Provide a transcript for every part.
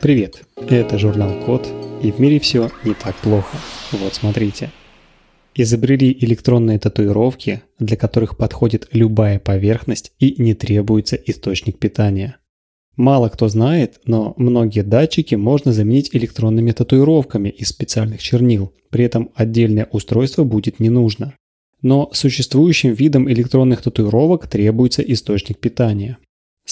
Привет, это журнал Код, и в мире все не так плохо. Вот смотрите. Изобрели электронные татуировки, для которых подходит любая поверхность и не требуется источник питания. Мало кто знает, но многие датчики можно заменить электронными татуировками из специальных чернил, при этом отдельное устройство будет не нужно. Но существующим видам электронных татуировок требуется источник питания.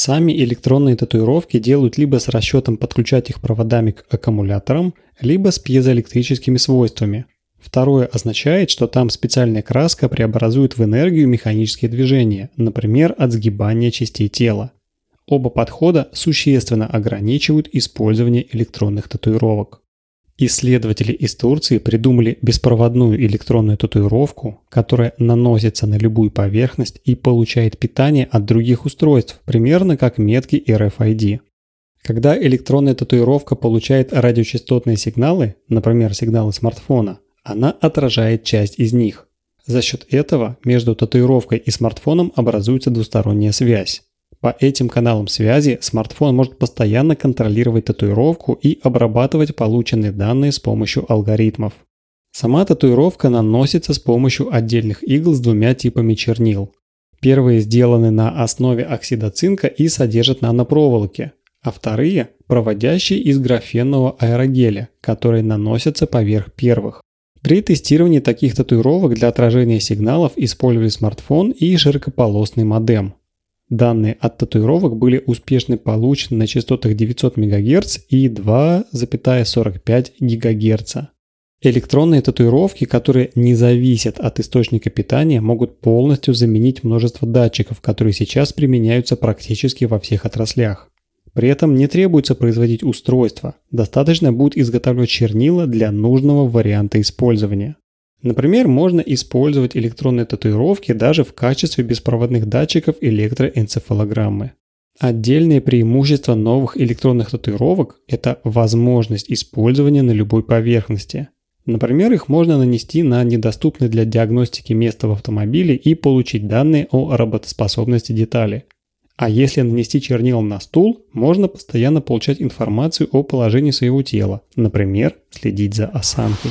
Сами электронные татуировки делают либо с расчетом подключать их проводами к аккумуляторам, либо с пьезоэлектрическими свойствами. Второе означает, что там специальная краска преобразует в энергию механические движения, например, от сгибания частей тела. Оба подхода существенно ограничивают использование электронных татуировок. Исследователи из Турции придумали беспроводную электронную татуировку, которая наносится на любую поверхность и получает питание от других устройств, примерно как метки RFID. Когда электронная татуировка получает радиочастотные сигналы, например, сигналы смартфона, она отражает часть из них. За счет этого между татуировкой и смартфоном образуется двусторонняя связь. По этим каналам связи смартфон может постоянно контролировать татуировку и обрабатывать полученные данные с помощью алгоритмов. Сама татуировка наносится с помощью отдельных игл с двумя типами чернил. Первые сделаны на основе оксида цинка и содержат нанопроволоки, а вторые – проводящие из графенного аэрогеля, которые наносятся поверх первых. При тестировании таких татуировок для отражения сигналов использовали смартфон и широкополосный модем. Данные от татуировок были успешно получены на частотах 900 МГц и 2,45 ГГц. Электронные татуировки, которые не зависят от источника питания, могут полностью заменить множество датчиков, которые сейчас применяются практически во всех отраслях. При этом не требуется производить устройство, достаточно будет изготавливать чернила для нужного варианта использования. Например, можно использовать электронные татуировки даже в качестве беспроводных датчиков электроэнцефалограммы. Отдельное преимущество новых электронных татуировок – это возможность использования на любой поверхности. Например, их можно нанести на недоступное для диагностики место в автомобиле и получить данные о работоспособности детали. А если нанести чернила на стул, можно постоянно получать информацию о положении своего тела, например, следить за осанкой.